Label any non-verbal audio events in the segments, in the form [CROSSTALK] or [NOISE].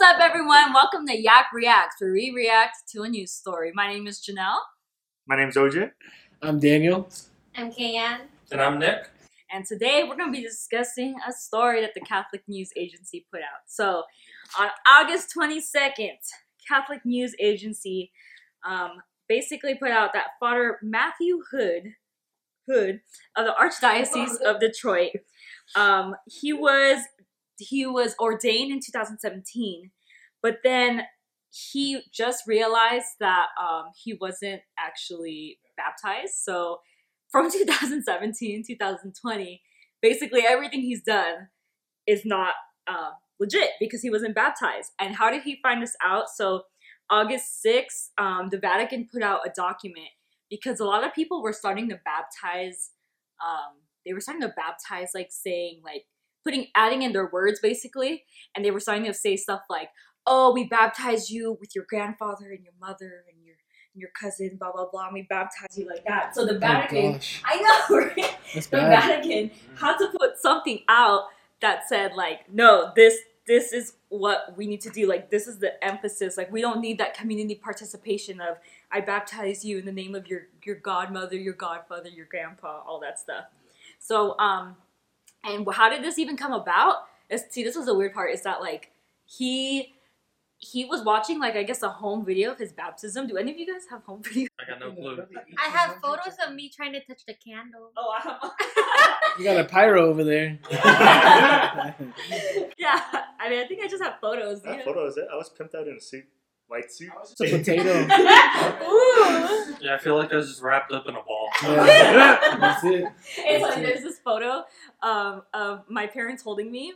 What's up, everyone? Welcome to YAC Reacts, where we react to a news story. My name is Janelle, My name's OJ. I'm Daniel. I'm Kayan. And I'm Nick. and today we're going to be discussing a story that the Catholic News Agency put out. So, on August 22nd, Catholic News Agency um, basically put out that Father Matthew Hood, Hood of the Archdiocese of Detroit, um, he was he was ordained in 2017, but then he just realized that um, he wasn't actually baptized. So from [LAUGHS] 2017 2020, basically everything he's done is not uh, legit because he wasn't baptized. And how did he find this out? So August 6th, um, the Vatican put out a document because a lot of people were starting to baptize. Um, they were starting to baptize, like saying like putting adding in their words basically, and they were starting to say stuff like, "Oh, we baptize you with your grandfather and your mother and your and your cousin, blah blah blah. And we baptize you like that." So the Vatican, Oh I know, [LAUGHS] right? that's the bad. Vatican had to put something out that said like, "No, this." This is what we need to do. Like, this is the emphasis. Like, we don't need that community participation of I baptize you in the name of your your godmother, your godfather, your grandpa, all that stuff. So, um, and how did this even come about? Is see, this was the weird part. Is that like he he was watching like I guess a home video of his baptism. Do any of you guys have home [LAUGHS] videos? I got no clue. I have photos of me trying to touch the candle. Oh, I have. [LAUGHS] You got a pyro over there. [LAUGHS] yeah, I mean, I think I just have photos. That yeah. photo is it? I was pimped out in a suit, white suit. It's a potato. Ooh. Yeah, I feel like I was just wrapped up in a ball. Yeah, that's it. [LAUGHS] It's like there's this photo um, of my parents holding me,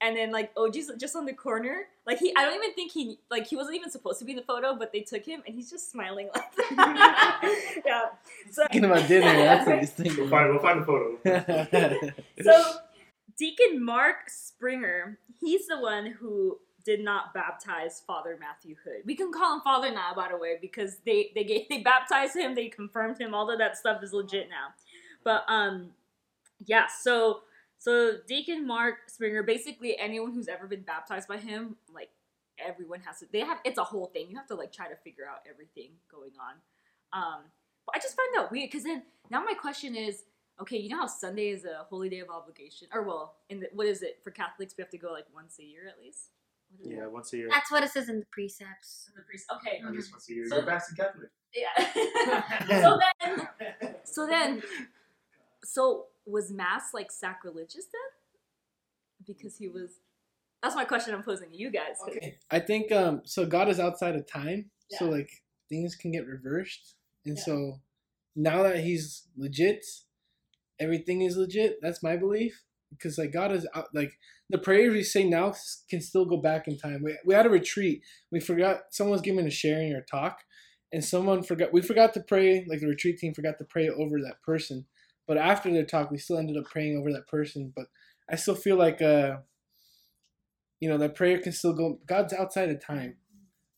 and then like OG's just on the corner. Like he, I don't even think he like he wasn't even supposed to be in the photo, but they took him, and he's just smiling like [LAUGHS] that. yeah. So Thinking about dinner. That's what he's [LAUGHS] We'll find, we'll find the photo. so Deacon Mark Springer, he's the one who did not baptize Father Matthew Hood. We can call him Father now, by the way, because they they gave, they baptized him, they confirmed him. All of that stuff is legit now. But um, yeah. So so Deacon Mark Springer, basically anyone who's ever been baptized by him, like everyone has to. They have it's a whole thing. You have to like try to figure out everything going on. Um, but I just find that weird because then now my question is okay, you know how Sunday is a holy day of obligation, or well, in the, what is it for Catholics? We have to go like once a year at least. What is Yeah, once a year. That's what it says in the precepts. In The priest. Okay. At least once a year. So- You're Baptist Catholic. Yeah. [LAUGHS] [LAUGHS] so then, so then, so was mass like sacrilegious then? Because he was. That's my question I'm posing to you guys. Okay. I think um. So God is outside of time, so like things can get reversed, and Yeah. so now that He's legit, everything is legit. That's my belief. Because like God is out, like the prayers we say now can still go back in time. We, we had a retreat. We forgot someone was giving a sharing or talk, and someone forgot. We forgot to pray. Like the retreat team forgot to pray over that person. But after their talk, we still ended up praying over that person. But I still feel like uh, you know, that prayer can still go. God's outside of time.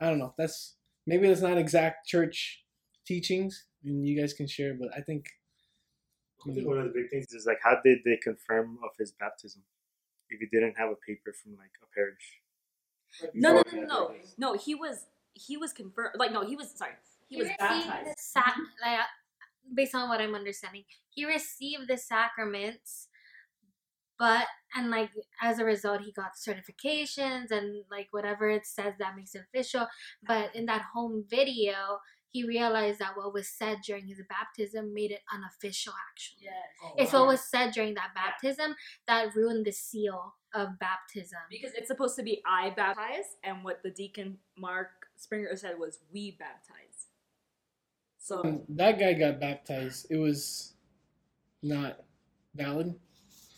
I don't know. That's maybe that's not exact church teachings, and you guys can share. But I think I think mm. one of the big things is like, how did they confirm of his baptism if he didn't have a paper from like a parish? No, no, no, he no, no. No, he was he was confirmed. Like no, he was sorry. He was baptized. The sac- like, uh, based on what I'm understanding, he received the sacraments, but and like as a result, he got certifications and like whatever it says that makes it official. But in that home video, he realized that what was said during his baptism made it unofficial. Actually, Yes. Oh, it's what was said during that baptism that ruined the seal of baptism. Because it's supposed to be I baptize, and what the deacon Mark Springer said was we baptize. So when that guy got baptized. It was not valid.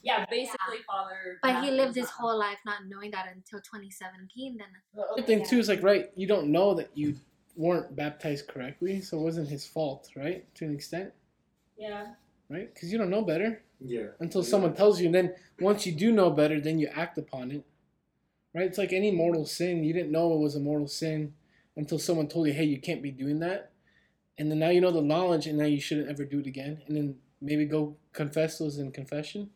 yeah, basically, Father. But he lived his not- whole life not knowing that until 2017. Then The other thing too is like right, you don't know that you weren't baptized correctly, so it wasn't his fault, right? To an extent, Yeah. right? Because you don't know better Yeah. until someone tells you, and then once you do know better, then you act upon it, right? It's like any mortal sin. You didn't know it was a mortal sin until someone told you, "Hey, you can't be doing that," and then now you know the knowledge, and now you shouldn't ever do it again, and then maybe go confess those in confession.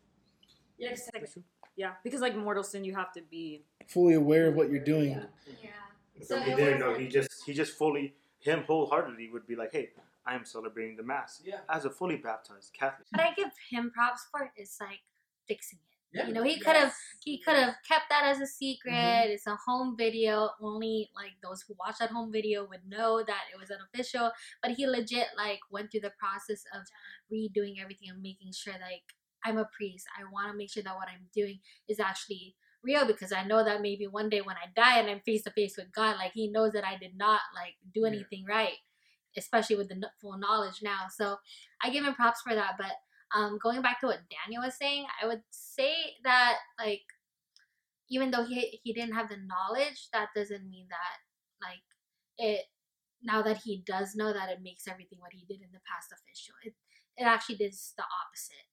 Yeah, 'cause, like, Yeah, because like mortal sin, you have to be. fully aware of what you're doing. Yeah. So So he didn't know. wasn't- He just he just fully him wholeheartedly would be like, hey, I am celebrating the mass Yeah. as a fully baptized Catholic. What I give him props for is like fixing it. Yeah. You know, he could have he could have kept that as a secret. Mm-hmm. It's a home video. Only like those who watch that home video would know that it was unofficial. But he legit like went through the process of redoing everything and making sure like I'm a priest. I want to make sure that what I'm doing is actually real because I know that maybe one day when I die and I'm face to face with God, like He knows that I did not like do Yeah. anything right, especially with the full knowledge now. So I give him props for that. But um, going back to what Daniel was saying, I would say that like even though he he didn't have the knowledge, that doesn't mean that like it now that he does know that it makes everything what he did in the past official. It it actually does the opposite,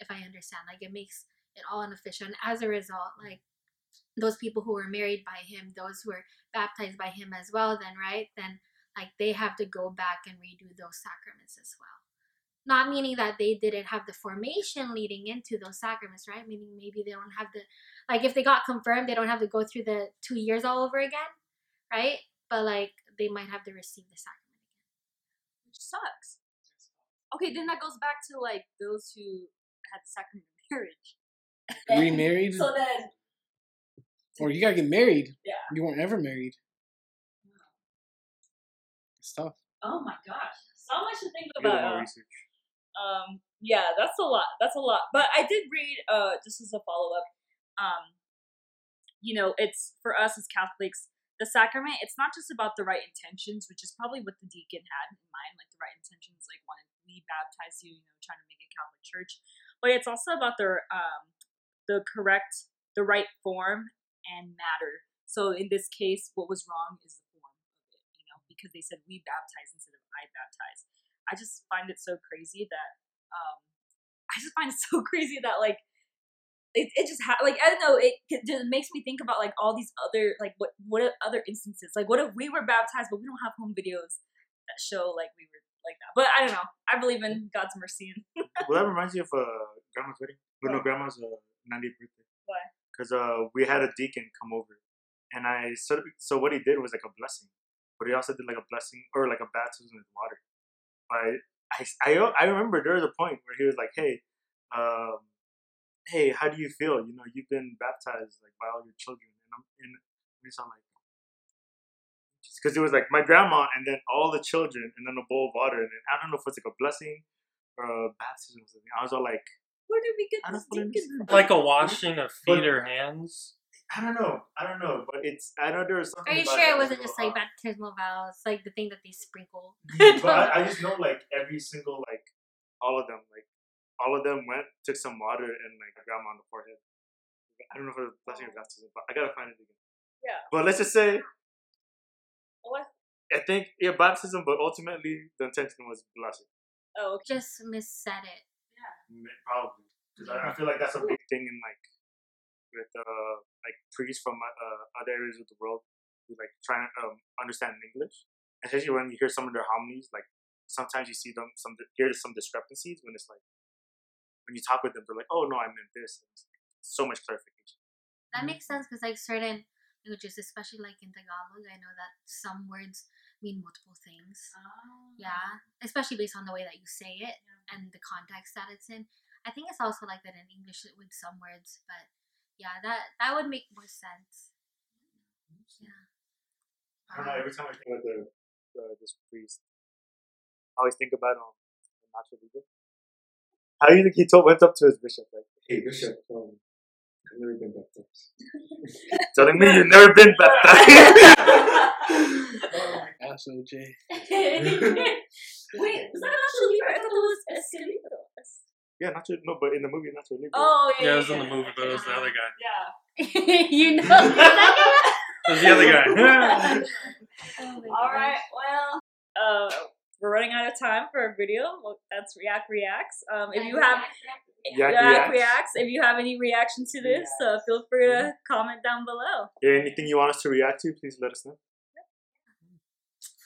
if I understand. Like it makes it all unofficial, and as a result, like those people who were married by him, those who were baptized by him as well, then right, then like they have to go back and redo those sacraments as well. Not meaning that they didn't have the formation leading into those sacraments, right? Meaning maybe they don't have the like if they got confirmed, they don't have to go through the two years all over again, right? But like they might have to receive the sacrament again. which sucks. Okay, then that goes back to like those who had the sacrament of marriage. Remarried, So then, or you gotta get married. Yeah. You weren't ever married. It's tough. oh my gosh, so much to think about. more uh, research. Um, yeah, that's a lot. That's a lot. But I did read, uh, just as a follow up, um, you know, it's for us as Catholics, the sacrament, it's not just about the right intentions, which is probably what the deacon had in mind, like the right intentions, like wanting to baptize you, you know, trying to make a Catholic church. But it's also about the um the correct the right form and matter. So in this case, what was wrong is the form of it, you know, because they said we baptize instead of I baptize. I just find it so crazy that um [LAUGHS] I just find it so [LAUGHS] crazy that like it, it just ha- like I don't know it, it just makes me think about like all these other like what what other instances like what if we were baptized but we don't have home videos that show like we were like that but I don't know I believe in God's mercy and Well, that reminds me of uh, grandma's wedding. Well, no, grandma's uh, 90th birthday. Why? Because uh, we had a deacon come over, and I of, so what he did was like a blessing, but he also did like a blessing or like a baptism with water. I I I, I remember there was a point where he was like, hey, um, hey, how do you feel? You know, you've been baptized like by all your children, and I'm. We saw like. Because it was like my grandma and then all the children and then a bowl of water and then I don't know if it's like a blessing or a baptism or something. I was all like, where did we get this don't fully deacon understand. from? Like a washing of feet or hands. I don't know, I don't know, but it's I know there was something. Are you about sure it was wasn't just like baptismal vows, like the thing that they sprinkle? [LAUGHS] but I, I just know like every single like all of them like all of them went took some water and like grandma on the forehead. I don't know if it was blessing or oh. baptism, but I gotta find it again. Yeah. But let's just say What? I think yeah baptism, but ultimately the intention was blessing. Oh, okay. Just missaid it. Probably because I, I feel like that's a big thing in like with uh like priests from uh, other areas of the world who like trying to um, understand English, especially when you hear some of their homilies. Like sometimes you see them some hear some discrepancies when it's like when you talk with them, they're like, "Oh no, I meant this." And it's like, so much clarification. That makes sense because like certain languages, especially like in Tagalog, I know that some words mean multiple things. Oh. Yeah, especially based on the way that you say it and the context that it's in. I think it's also like that in English with some words, but yeah, that that would make more sense. Yeah. I don't know. Every time I think about the, the this priest, I always think about um Nacho Libre. How do you think he told went up to his bishop like, "Hey bishop, um, I've never been baptized." [LAUGHS] Telling me you've never been [LAUGHS] baptized. [LAUGHS] Ask OJ. Wait, was that Nacho Libre? I thought it was Esqueleto. yeah, Nacho. No, but in the movie Nacho Libre. Oh, yeah. Yeah, it was in the movie, but it was the other guy. Yeah. [LAUGHS] you know. who you're talking about? It was the other guy. Oh [LAUGHS] my [LAUGHS] All gosh. right. Well, uh, we're running out of time for a video. Well, that's React Reacts. Um, if you have YAC React Reacts. Reacts, if you have any reaction to this, uh, feel free to comment down below. Yeah, anything you want us to react to, please let us know.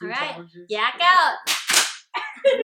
All right, YAC out. [LAUGHS]